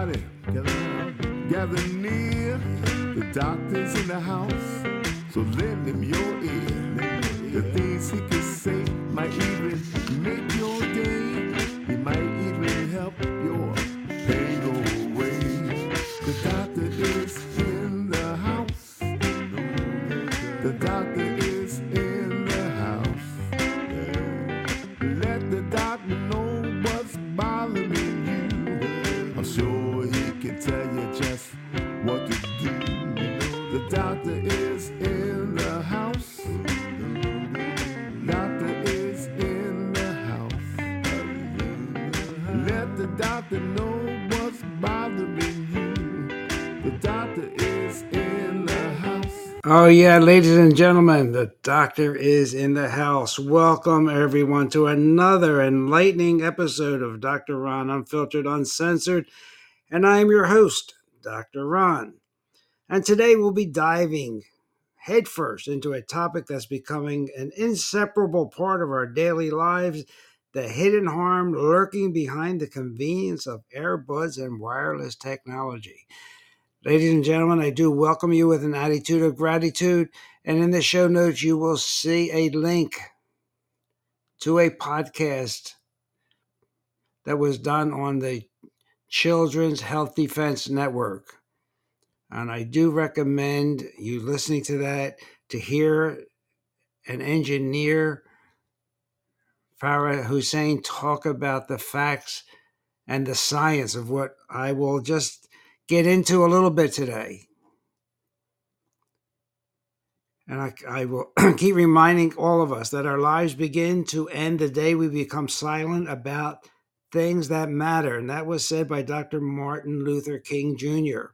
everybody, gather, gather near. The doctor's in the house, so lend him your ear. The things he Oh, yeah, ladies and gentlemen, the doctor is in the house. Welcome, everyone, to another enlightening episode of Dr. Ron Unfiltered, Uncensored. And I am your host, Dr. Ron. And today we'll be diving headfirst into a topic that's becoming an inseparable part of our daily lives the hidden harm lurking behind the convenience of earbuds and wireless technology. Ladies and gentlemen, I do welcome you with an attitude of gratitude. And in the show notes, you will see a link to a podcast that was done on the Children's Health Defense Network. And I do recommend you listening to that to hear an engineer, Farah Husain, talk about the facts and the science of what I will just get into a little bit today. And I, I will keep reminding all of us that our lives begin to end the day we become silent about things that matter. And that was said by Dr. Martin Luther King Jr.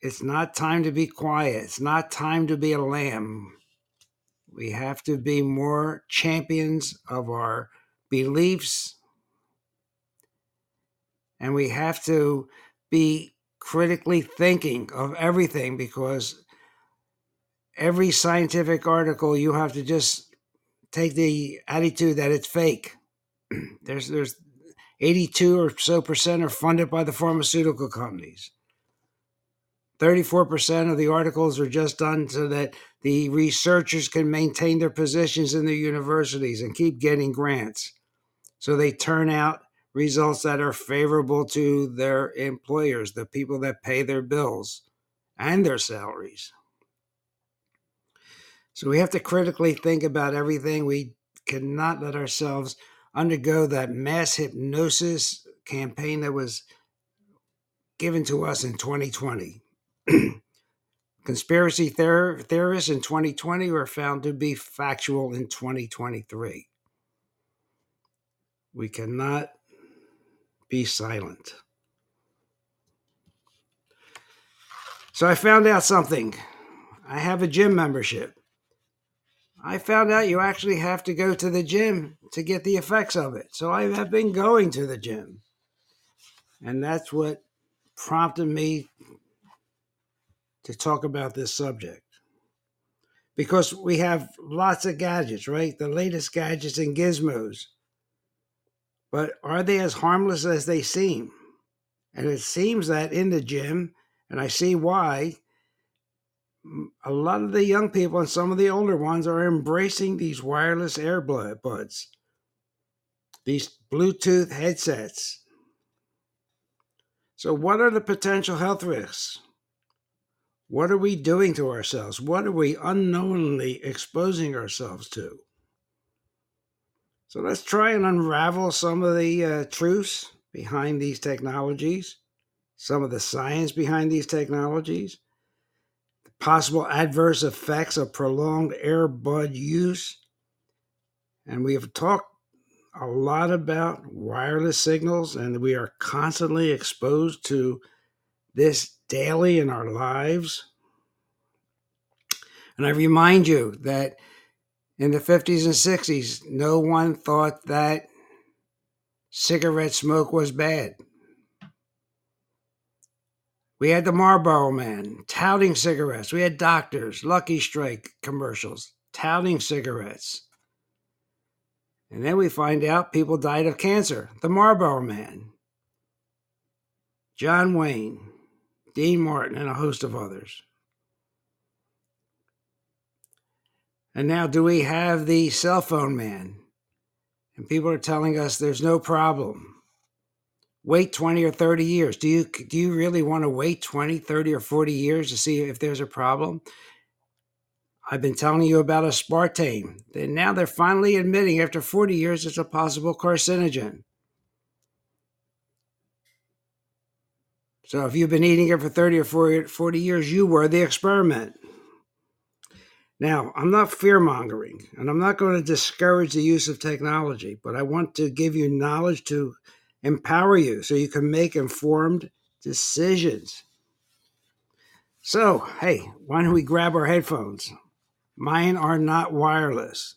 It's not time to be quiet. It's not time to be a lamb. We have to be more champions of our beliefs. And we have to be critically thinking of everything because every scientific article you have to just take the attitude that it's fake. there's there's 82 or so percent are funded by the pharmaceutical companies. 34% of the articles are just done so that the researchers can maintain their positions in their universities and keep getting grants. So they turn out results that are favorable to their employers, the people that pay their bills and their salaries. So we have to critically think about everything. We cannot let ourselves undergo that mass hypnosis campaign that was given to us in 2020. Conspiracy theor- theorists in 2020 were found to be factual in 2023. We cannot be silent. So I found out something. I have a gym membership. I found out you actually have to go to the gym to get the effects of it. So I have been going to the gym. And that's what prompted me to talk about this subject. Because we have lots of gadgets, right? The latest gadgets and gizmos. But are they as harmless as they seem? And it seems that in the gym, and I see why, a lot of the young people and some of the older ones are embracing these wireless earbuds, these Bluetooth headsets. So, what are the potential health risks? What are we doing to ourselves? What are we unknowingly exposing ourselves to? So, let's try and unravel some of the uh, truths behind these technologies, some of the science behind these technologies the possible adverse effects of prolonged earbud use. And we have talked a lot about wireless signals, and we are constantly exposed to this daily in our lives. And I remind you that in the 50s and 60s, no one thought that cigarette smoke was bad. We had the Marlboro Man touting cigarettes. We had doctors, Lucky Strike commercials touting cigarettes. And then we find out people died of cancer. The Marlboro Man, John Wayne, Dean Martin, and a host of others. And now, do we have the cell phone man? And people are telling us there's no problem. Wait 20 or 30 years. Do you do you really want to wait 20, 30 or 40 years to see if there's a problem? I've been telling you about aspartame. And now they're finally admitting after 40 years it's a possible carcinogen. So if you've been eating it for 30 or 40 years, you were the experiment. Now, I'm not fear mongering and I'm not going to discourage the use of technology, but I want to give you knowledge to empower you so you can make informed decisions. So, hey, why don't we grab our headphones? Mine are not wireless.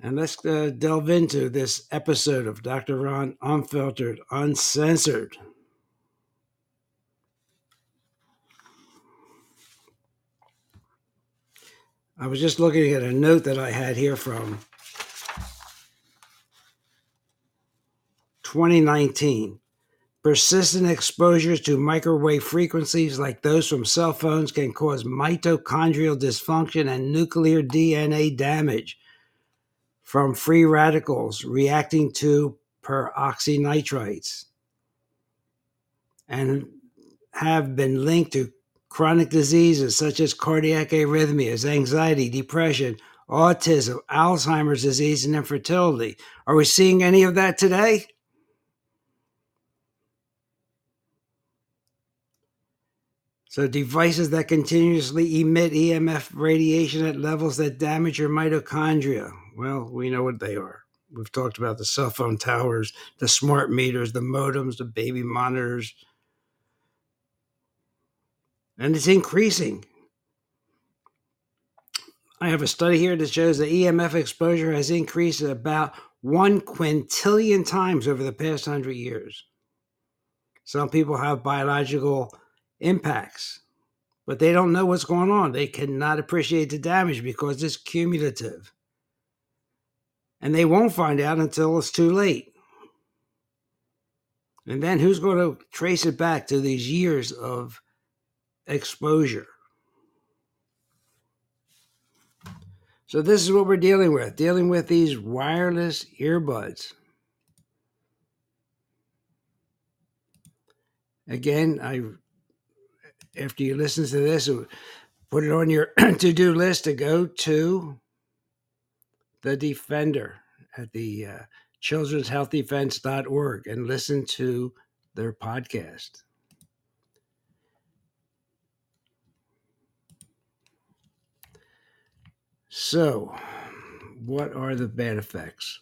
And let's uh, delve into this episode of Dr. Ron Unfiltered, Uncensored. I was just looking at a note that I had here from 2019. Persistent exposures to microwave frequencies like those from cell phones can cause mitochondrial dysfunction and nuclear DNA damage from free radicals reacting to peroxynitrites and have been linked to chronic diseases such as cardiac arrhythmias, anxiety, depression, autism, Alzheimer's disease, and infertility. Are we seeing any of that today? So, devices that continuously emit EMF radiation at levels that damage your mitochondria. Well, we know what they are. We've talked about the cell phone towers, the smart meters, the modems, the baby monitors, and it's increasing. I have a study here that shows that EMF exposure has increased about one quintillion times over the past hundred years. Some people have biological impacts, but they don't know what's going on. They cannot appreciate the damage because it's cumulative. And they won't find out until it's too late. And then who's going to trace it back to these years of exposure. So this is what we're dealing with, dealing with these wireless earbuds. Again, I after you listen to this, put it on your to-do list to go to the Defender at the uh, children'shealthdefense.org and listen to their podcast. So, what are the bad effects?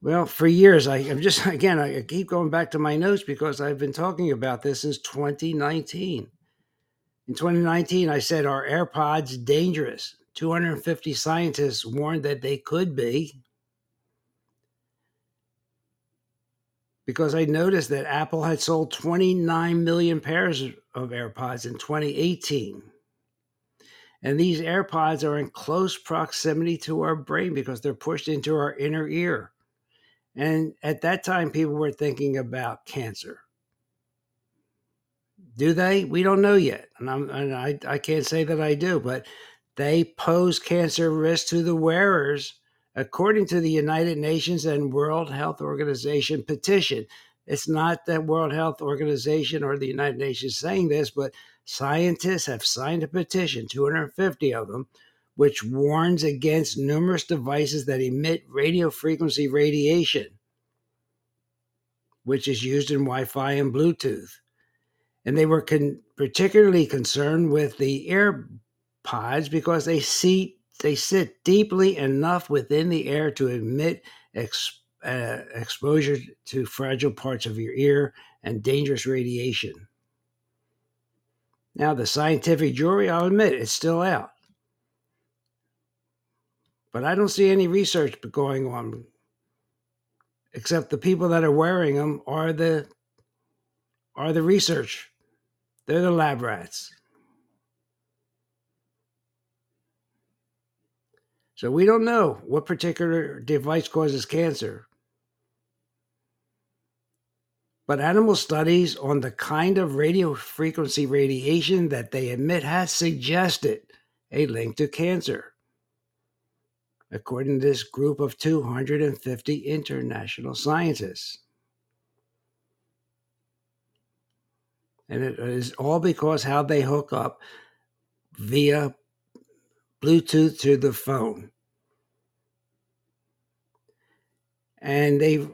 Well, for years, I, am just, again, I keep going back to my notes because I've been talking about this since 2019. In 2019, I said, Are AirPods dangerous? 250 scientists warned that they could be. Because I noticed that Apple had sold 29 million pairs of AirPods in 2018. And these AirPods are in close proximity to our brain because they're pushed into our inner ear. And at that time, people were thinking about cancer. Do they? We don't know yet. And, and i I, can't say that I do, but they pose cancer risk to the wearers according to the United Nations and World Health Organization petition. It's not the World Health Organization or the United Nations saying this, but Scientists have signed a petition, 250 of them, which warns against numerous devices that emit radio frequency radiation, which is used in Wi Fi and Bluetooth. And they were con- particularly concerned with the AirPods because they, see, they sit deeply enough within the air to emit ex- uh, exposure to fragile parts of your ear and dangerous radiation. Now, the scientific jury, I'll admit, it's still out. But I don't see any research going on, except the people that are wearing them are the are the research. They're the lab rats. So we don't know what particular device causes cancer. But animal studies on the kind of radio frequency radiation that they emit has suggested a link to cancer, according to this group of 250 international scientists. And it is all because how they hook up via Bluetooth to the phone. And they,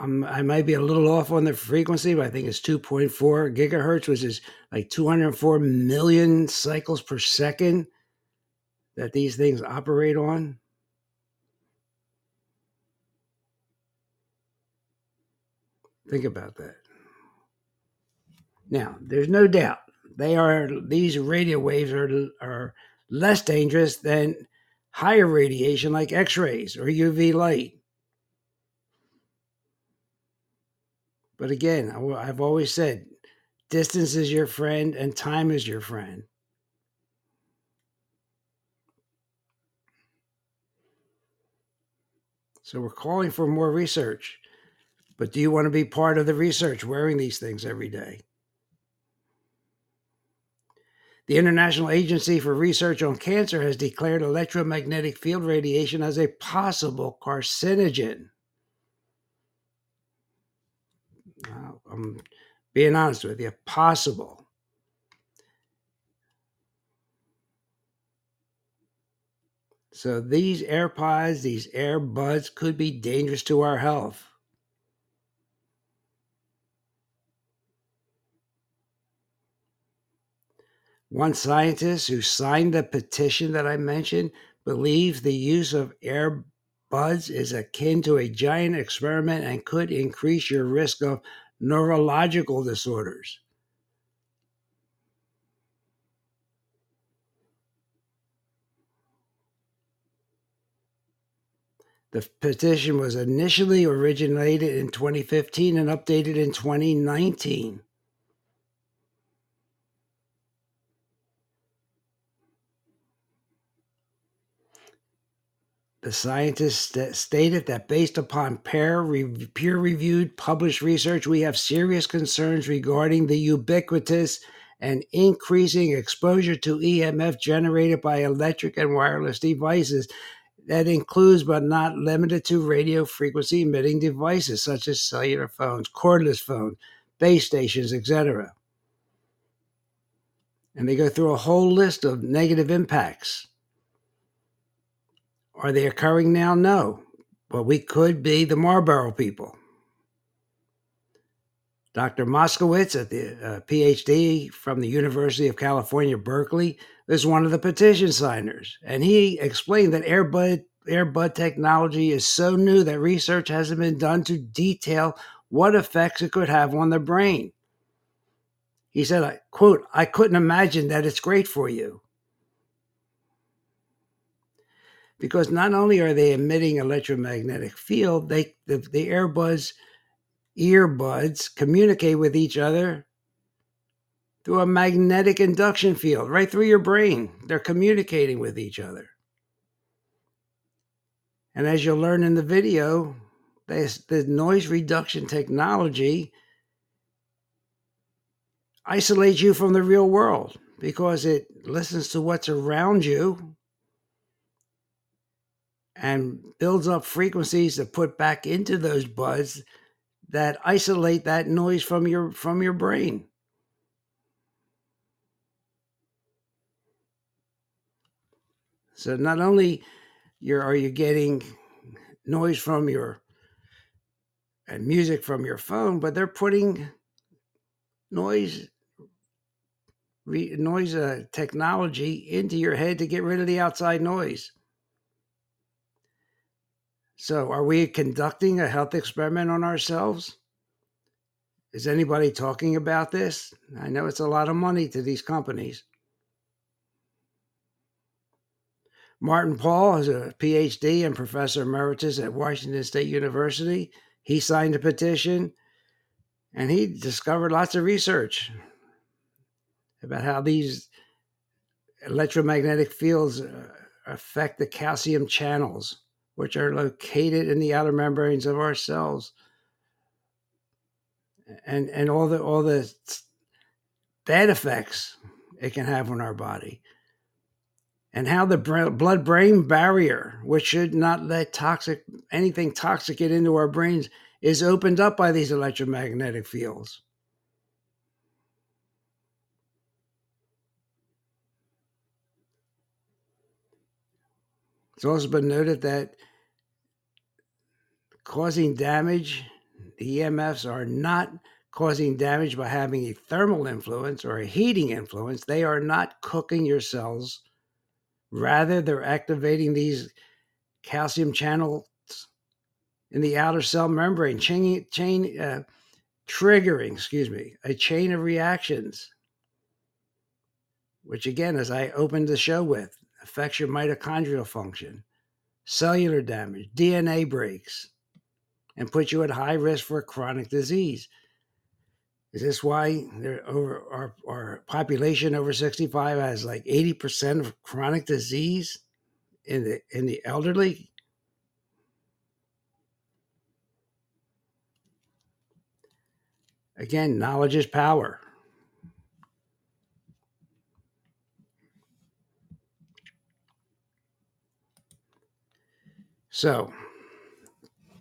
um, I might be a little off on the frequency, but I think it's 2.4 gigahertz, which is like 204 million cycles per second that these things operate on. Think about that. Now, there's no doubt they are these radio waves are are less dangerous than higher radiation like X-rays or UV light. But again, I've always said distance is your friend and time is your friend. So we're calling for more research. But do you want to be part of the research wearing these things every day? The International Agency for Research on Cancer has declared electromagnetic field radiation as a possible carcinogen. I'm being honest with you, possible. So these AirPods, these AirBuds could be dangerous to our health. One scientist who signed the petition that I mentioned believes the use of AirBuds is akin to a giant experiment and could increase your risk of neurological disorders. The petition was initially originated in 2015 and updated in 2019. The scientists stated that based upon peer reviewed published research, we have serious concerns regarding the ubiquitous and increasing exposure to EMF generated by electric and wireless devices. That includes, but not limited to, radio frequency emitting devices such as cellular phones, cordless phones, base stations, etc. And they go through a whole list of negative impacts. Are they occurring now? No. But we could be the Marlboro people. Dr. Moskowitz, at the uh, PhD from the University of California, Berkeley, is one of the petition signers. And he explained that Airbud, Airbud technology is so new that research hasn't been done to detail what effects it could have on the brain. He said, quote, I couldn't imagine that it's great for you. Because not only are they emitting electromagnetic field, they the, the earbuds, earbuds communicate with each other through a magnetic induction field right through your brain. They're communicating with each other. And as you'll learn in the video, the noise reduction technology isolates you from the real world because it listens to what's around you and builds up frequencies to put back into those buds that isolate that noise from your from your brain. So not only you're, are you getting noise from your and music from your phone, but they're putting noise re, noise uh, technology into your head to get rid of the outside noise. So, are we conducting a health experiment on ourselves? Is anybody talking about this? I know it's a lot of money to these companies. Martin Pall is a PhD and professor emeritus at Washington State University. He signed a petition and he discovered lots of research about how these electromagnetic fields uh, affect the calcium channels, which are located in the outer membranes of our cells. And, and all the all the bad effects it can have on our body and how the blood brain barrier, which should not let toxic anything toxic get into our brains, is opened up by these electromagnetic fields. It's also been noted that causing damage, the EMFs are not causing damage by having a thermal influence or a heating influence. They are not cooking your cells Rather, they're activating these calcium channels in the outer cell membrane, chain, chain uh, triggering, excuse me, a chain of reactions, which again, as I opened the show with, affects your mitochondrial function, cellular damage, DNA breaks, and puts you at high risk for chronic disease. Is this why over our, our population over 65 has like 80% of chronic disease in the in the elderly? Again, knowledge is power. So,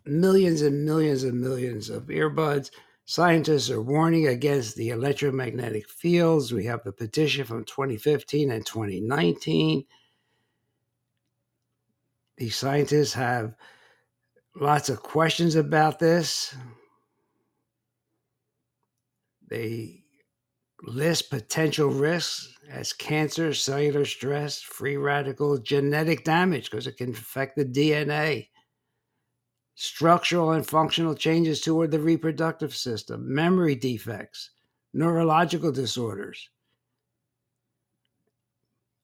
millions and millions and millions of earbuds Scientists are warning against the electromagnetic fields. We have the petition from 2015 and 2019. These scientists have lots of questions about this. They list potential risks as cancer, cellular stress, free radicals, genetic damage, because it can affect the DNA structural and functional changes toward the reproductive system, memory defects, neurological disorders,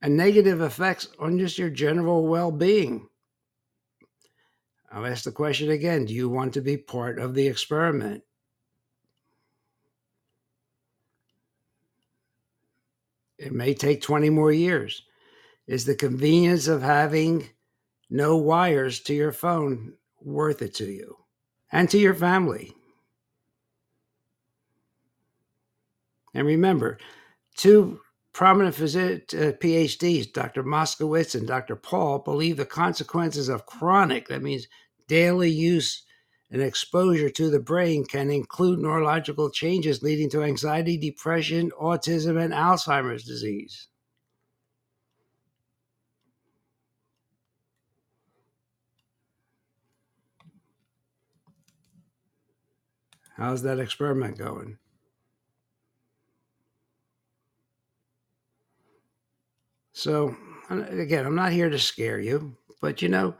and negative effects on just your general well being. I'll ask the question again Do you want to be part of the experiment? It may take 20 more years. Is the convenience of having no wires to your phone worth it to you and to your family. And remember, two prominent uh, PhDs, Dr. Moskowitz and Dr. Pall, believe the consequences of chronic, that means daily use and exposure to the brain, can include neurological changes leading to anxiety, depression, autism, and Alzheimer's disease. How's that experiment going? So, again, I'm not here to scare you, but you know,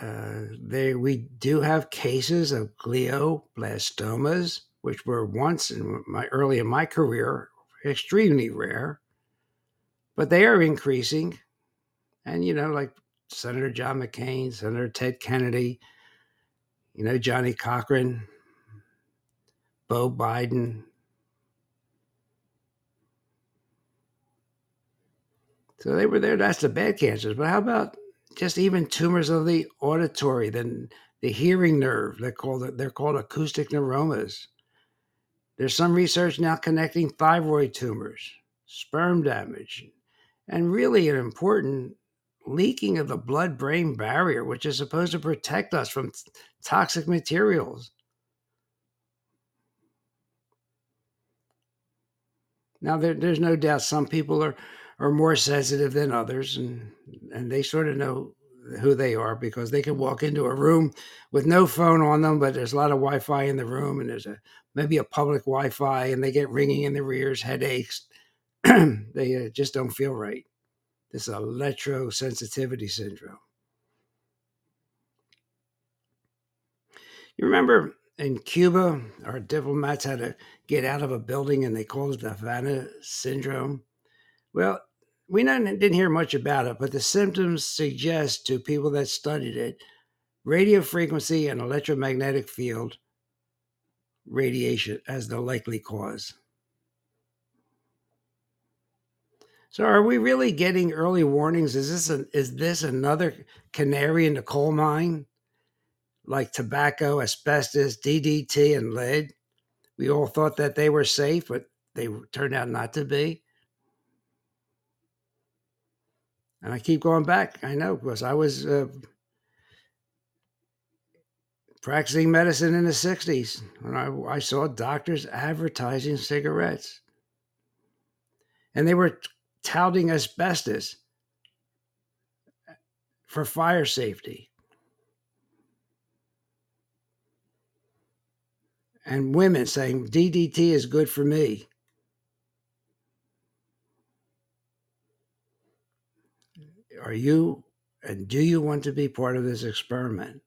uh, they we do have cases of glioblastomas, which were once in my early in my career extremely rare, but they are increasing. And you know, like Senator John McCain, Senator Ted Kennedy, you know, Johnnie Cochran, Beau Biden. So they were there. That's the bad cancers. But how about just even tumors of the auditory, then the hearing nerve? They're called they're called acoustic neuromas. There's some research now connecting thyroid tumors, sperm damage, and really an important leaking of the blood brain barrier, which is supposed to protect us from toxic materials. Now, there, there's no doubt some people are, are more sensitive than others, and, and they sort of know who they are because they can walk into a room with no phone on them, but there's a lot of Wi-Fi in the room, and there's a maybe a public Wi-Fi, and they get ringing in their ears, headaches. they uh, just don't feel right. This electrosensitivity syndrome. You remember in Cuba, our diplomats had to get out of a building and they called it the Havana syndrome. Well, we didn't hear much about it, but the symptoms suggest to people that studied it radio frequency and electromagnetic field radiation as the likely cause. So, are we really getting early warnings? Is this a, is this another canary in the coal mine, like tobacco, asbestos, DDT, and lead? We all thought that they were safe, but they turned out not to be. And I keep going back. I know because I was uh, practicing medicine in the 60s when I, I saw doctors advertising cigarettes. And they were touting asbestos for fire safety. And women saying DDT is good for me. Are you and do you want to be part of this experiment?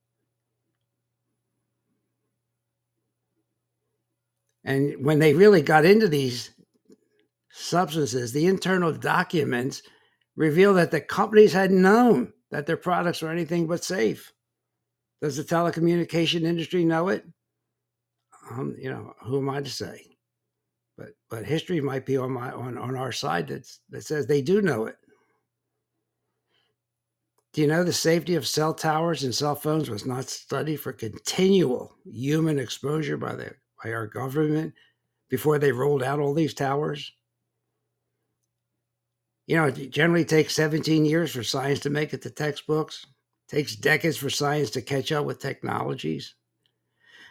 And when they really got into these substances, the internal documents reveal that the companies had known that their products were anything but safe. Does the telecommunication industry know it? Um, you know, who am I to say? But but history might be on my on, on our side that that says they do know it. Do you know the safety of cell towers and cell phones was not studied for continual human exposure by the by our government before they rolled out all these towers? You know, it generally takes 17 years for science to make it to textbooks. It takes decades for science to catch up with technologies.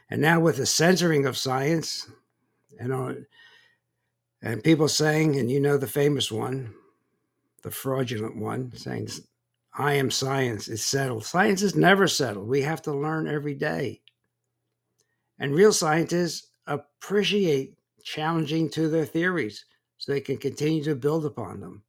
And now with the censoring of science, you know, and people saying, and you know the famous one, the fraudulent one, saying, I am science, it's settled. Science is never settled. We have to learn every day. And real scientists appreciate challenging to their theories so they can continue to build upon them.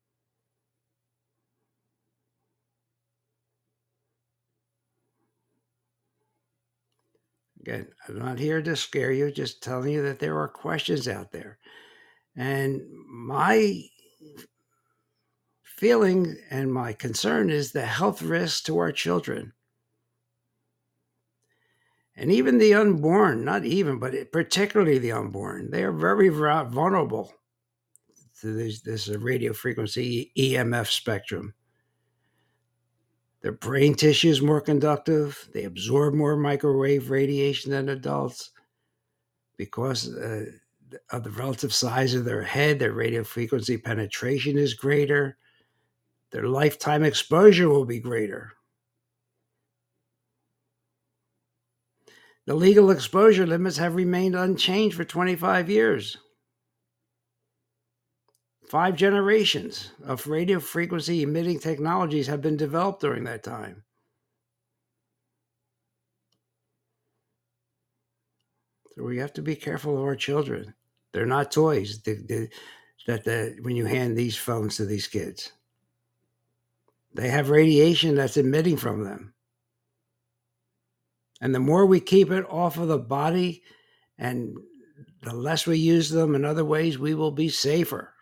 Again, I'm not here to scare you, just telling you that there are questions out there. And my feeling and my concern is the health risks to our children. And even the unborn, not even, but particularly the unborn, they are very vulnerable to this, this radio frequency EMF spectrum. Their brain tissue is more conductive. They absorb more microwave radiation than adults because uh, of the relative size of their head. Their radio frequency penetration is greater. Their lifetime exposure will be greater. The legal exposure limits have remained unchanged for 25 years. Five generations of radio frequency emitting technologies have been developed during that time. So we have to be careful of our children. They're not toys that when you hand these phones to these kids. They have radiation that's emitting from them. And the more we keep it off of the body and the less we use them in other ways, we will be safer.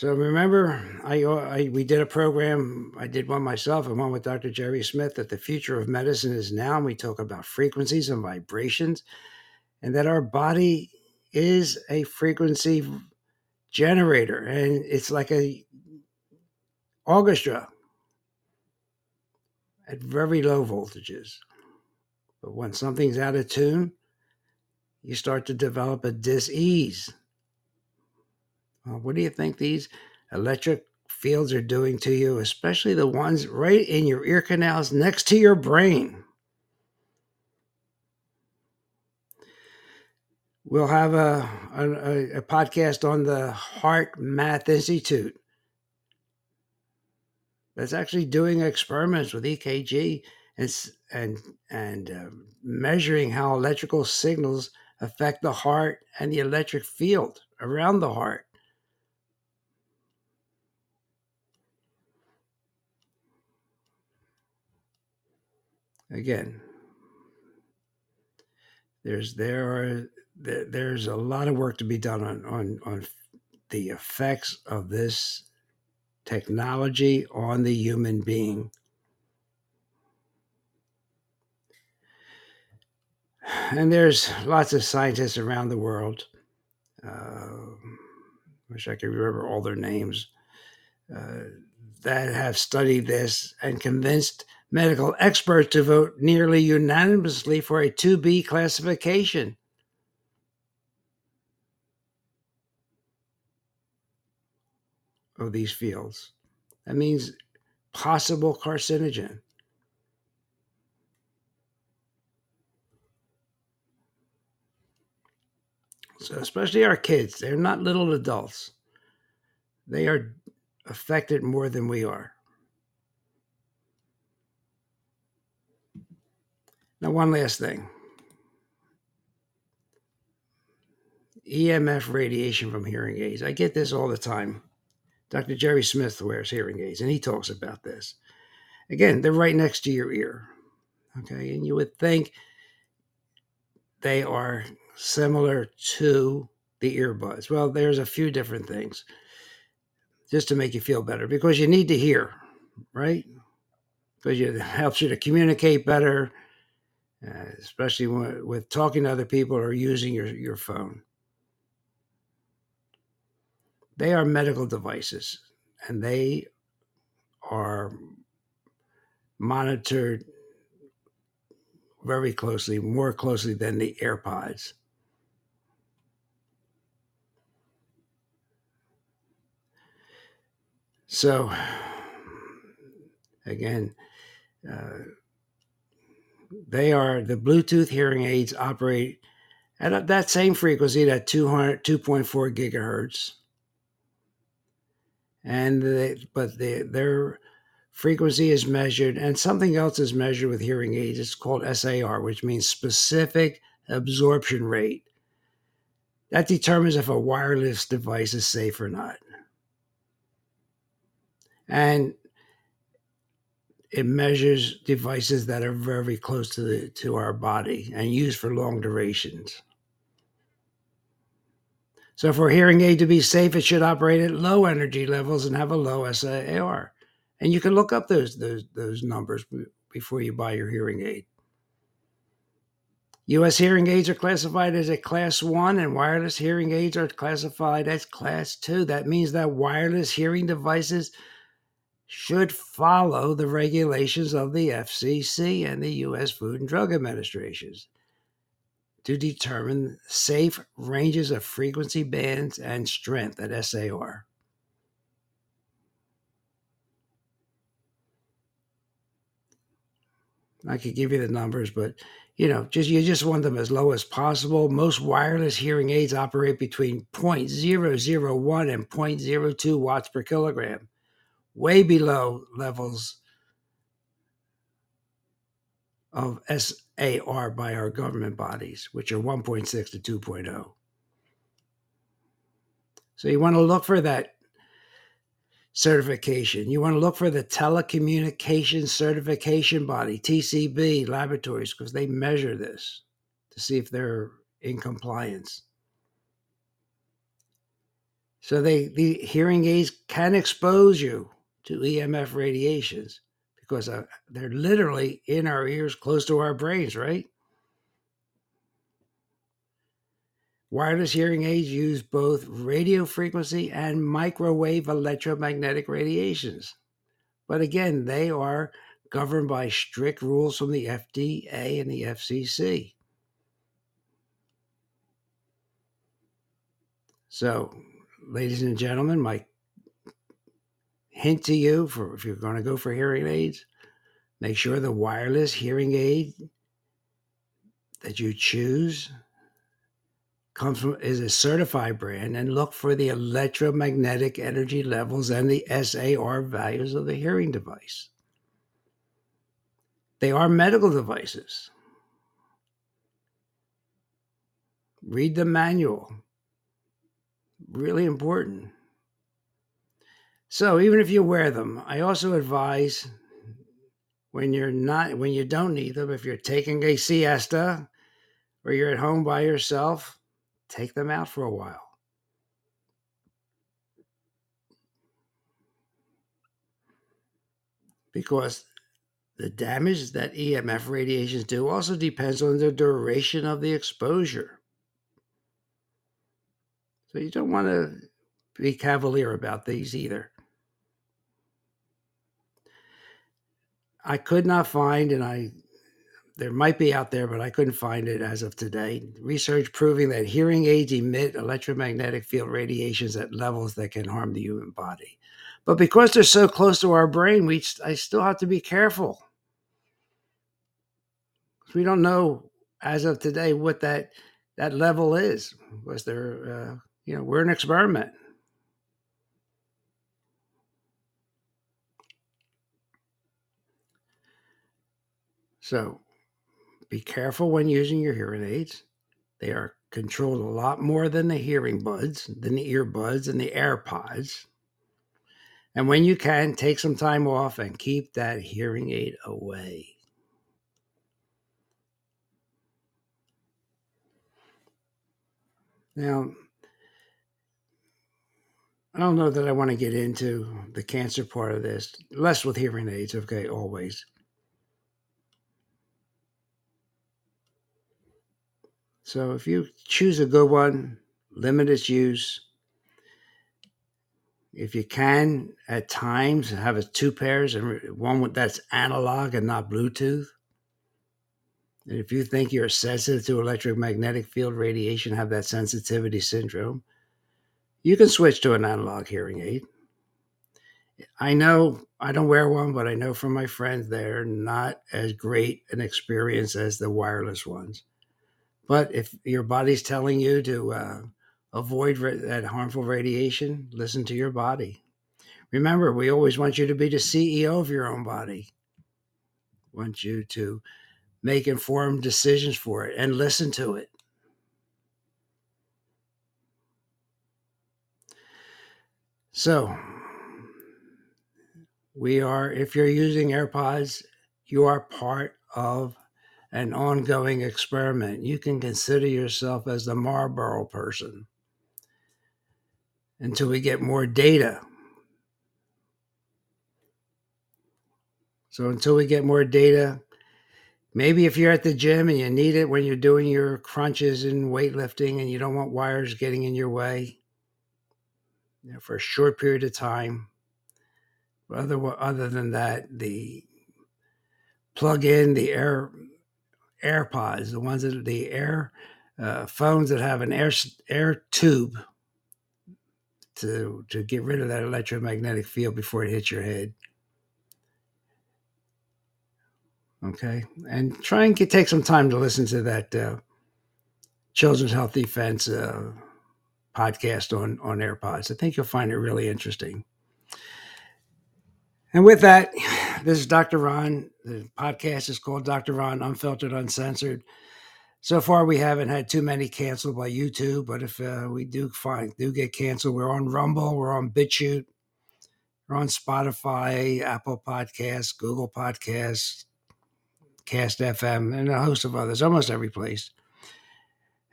So remember, I, uh, I, we did a program. I did one myself and one with Dr. Jerry Smith that the future of medicine is now. And we talk about frequencies and vibrations, and that our body is a frequency generator, and it's like a orchestra at very low voltages. But when something's out of tune, you start to develop a dis-ease well, what do you think these electric fields are doing to you, especially the ones right in your ear canals next to your brain? We'll have a, a, a podcast on the HeartMath Institute that's actually doing experiments with EKG and and and uh, measuring how electrical signals affect the heart and the electric field around the heart. again there's there are there, there's a lot of work to be done on on on the effects of this technology on the human being and there's lots of scientists around the world uh, wish I could remember all their names, uh, that have studied this and convinced medical experts to vote nearly unanimously for a 2B classification. Of these fields. That means possible carcinogen. So, especially our kids, they're not little adults. They are affected more than we are. Now, one last thing EMF radiation from hearing aids. I get this all the time. Dr. Jerry Smith wears hearing aids, and he talks about this. Again, they're right next to your ear. Okay, and you would think they are similar to the earbuds. Well, there's a few different things just to make you feel better because you need to hear, right? Because it helps you to communicate better, uh, especially when, with talking to other people or using your, your phone. They are medical devices and they are monitored very closely, more closely than the AirPods. So, again, uh, they are the Bluetooth hearing aids operate at that same frequency at 200, 2.4 gigahertz. And they, but they, their frequency is measured, and something else is measured with hearing aids. It's called SAR, which means specific absorption rate. That determines if a wireless device is safe or not and it measures devices that are very close to the to our body and used for long durations. So for a hearing aid to be safe, it should operate at low energy levels and have a low SAR. And you can look up those those those numbers before you buy your hearing aid. US hearing aids are classified as a class 1 and wireless hearing aids are classified as class 2. That means that wireless hearing devices should follow the regulations of the FCC and the U.S. Food and Drug Administrations to determine safe ranges of frequency bands and strength at SAR. I could give you the numbers, but you know, just you just want them as low as possible. Most wireless hearing aids operate between 0.001 and 0.02 watts per kilogram way below levels of SAR by our government bodies, which are 1.6 to 2.0. So you want to look for that certification. You want to look for the telecommunications certification body, TCB laboratories, because they measure this to see if they're in compliance. So they the hearing aids can expose you to EMF radiations because uh, they're literally in our ears, close to our brains, right? Wireless hearing aids use both radio frequency and microwave electromagnetic radiations. But again, they are governed by strict rules from the FDA and the FCC. So, ladies and gentlemen, my hint to you for if you're going to go for hearing aids, make sure the wireless hearing aid that you choose comes from is a certified brand and look for the electromagnetic energy levels and the SAR values of the hearing device. They are medical devices. Read the manual. Really important. So even if you wear them, I also advise when you're not when you don't need them, if you're taking a siesta or you're at home by yourself, take them out for a while. Because the damage that EMF radiations do also depends on the duration of the exposure. So you don't want to be cavalier about these either. I could not find, and I there might be out there, but I couldn't find it as of today. Research proving that hearing aids emit electromagnetic field radiations at levels that can harm the human body. But because they're so close to our brain, we I still have to be careful. We don't know as of today what that that level is. Was there, uh, you know, we're an experiment. So be careful when using your hearing aids. They are controlled a lot more than the hearing buds, than the earbuds and the AirPods. And when you can, take some time off and keep that hearing aid away. Now, I don't know that I want to get into the cancer part of this, less with hearing aids, okay, always. So if you choose a good one, limit its use. If you can, at times, have a two pairs and one that's analog and not Bluetooth. And if you think you're sensitive to electromagnetic field radiation, have that sensitivity syndrome, you can switch to an analog hearing aid. I know I don't wear one, but I know from my friends they're not as great an experience as the wireless ones. But if your body's telling you to uh, avoid ra- that harmful radiation, listen to your body. Remember, we always want you to be the CEO of your own body. Want you to make informed decisions for it and listen to it. So, we are, if you're using AirPods, you are part of an ongoing experiment. You can consider yourself as the Marlboro person until we get more data. So, until we get more data, maybe if you're at the gym and you need it when you're doing your crunches and weightlifting and you don't want wires getting in your way you know, for a short period of time. Other, other than that, the plug in the air AirPods, the ones that the air uh, phones that have an air air tube to to get rid of that electromagnetic field before it hits your head. Okay, and try and get, take some time to listen to that uh, Children's Health Defense uh, podcast on on AirPods. I think you'll find it really interesting. And with that, this is Dr. Ron. The podcast is called Dr. Ron Unfiltered, Uncensored. So far, we haven't had too many canceled by YouTube, but if uh, we do find do get canceled, we're on Rumble, we're on BitChute, we're on Spotify, Apple Podcasts, Google Podcasts, Cast FM, and a host of others, almost every place.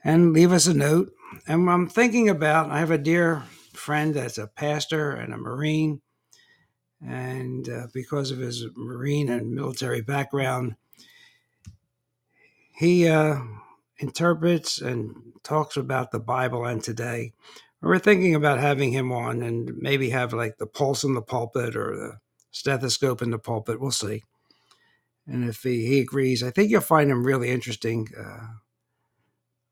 And leave us a note. And I'm thinking about, I have a dear friend that's a pastor and a Marine and uh, because of his Marine and military background, he uh, interprets and talks about the Bible and today. We're thinking about having him on and maybe have like the pulse in the pulpit or the stethoscope in the pulpit. We'll see. And if he, he agrees, I think you'll find him really interesting. Uh,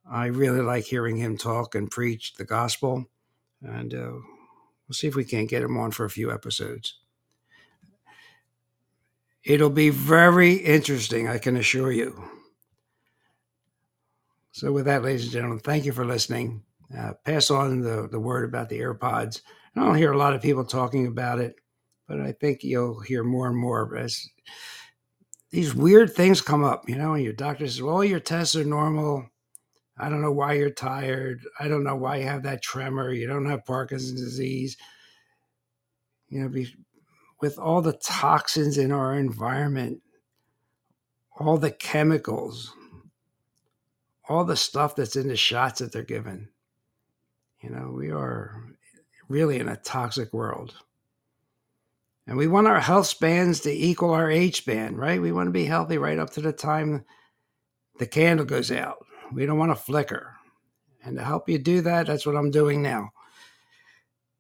I really like hearing him talk and preach the gospel. And uh, we'll see if we can't get him on for a few episodes. It'll be very interesting, I can assure you. So, with that, ladies and gentlemen, thank you for listening. Uh, pass on the, the word about the AirPods. I don't hear a lot of people talking about it, but I think you'll hear more and more as these weird things come up, you know, and your doctor says, well, your tests are normal. I don't know why you're tired. I don't know why you have that tremor. You don't have Parkinson's disease. You know, be, with all the toxins in our environment, all the chemicals, all the stuff that's in the shots that they're given. You know, we are really in a toxic world. And we want our health spans to equal our age span, right? We want to be healthy right up to the time the candle goes out. We don't want to flicker. And to help you do that, that's what I'm doing now.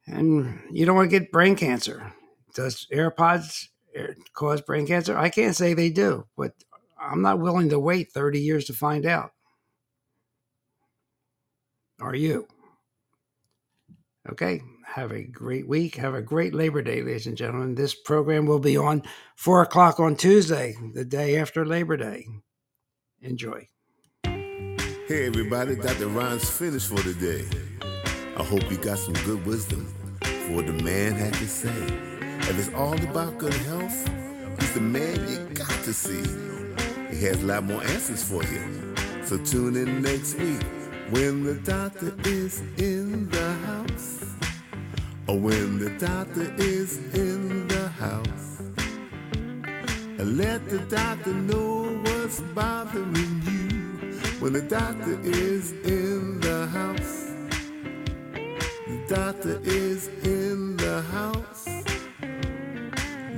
And you don't want to get brain cancer. Does AirPods eh, cause brain cancer? I can't say they do, but I'm not willing to wait 30 years to find out. Are you? Okay, have a great week. Have a great Labor Day, ladies and gentlemen. This program will be on 4 o'clock on Tuesday, the day after Labor Day. Enjoy. Hey, everybody, Dr. Ron's finished for today. I hope you got some good wisdom for what the man had to say. If it's all about good health, he's the man you got to see. He has a lot more answers for you. So tune in next week when the doctor is in the house. Or when the doctor is in the house. And let the doctor know what's bothering you. When the doctor is in the house. The doctor is in the house.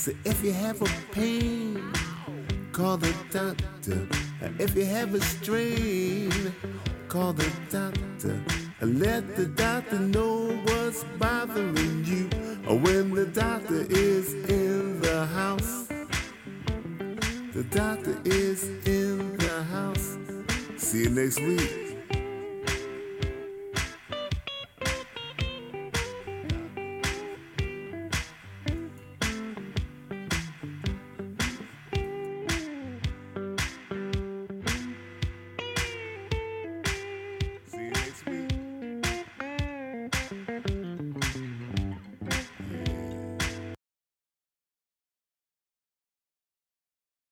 So if you have a pain, call the doctor. If you have a strain, call the doctor. Let the doctor know what's bothering you. When the doctor is in the house, the doctor is in the house. See you next week.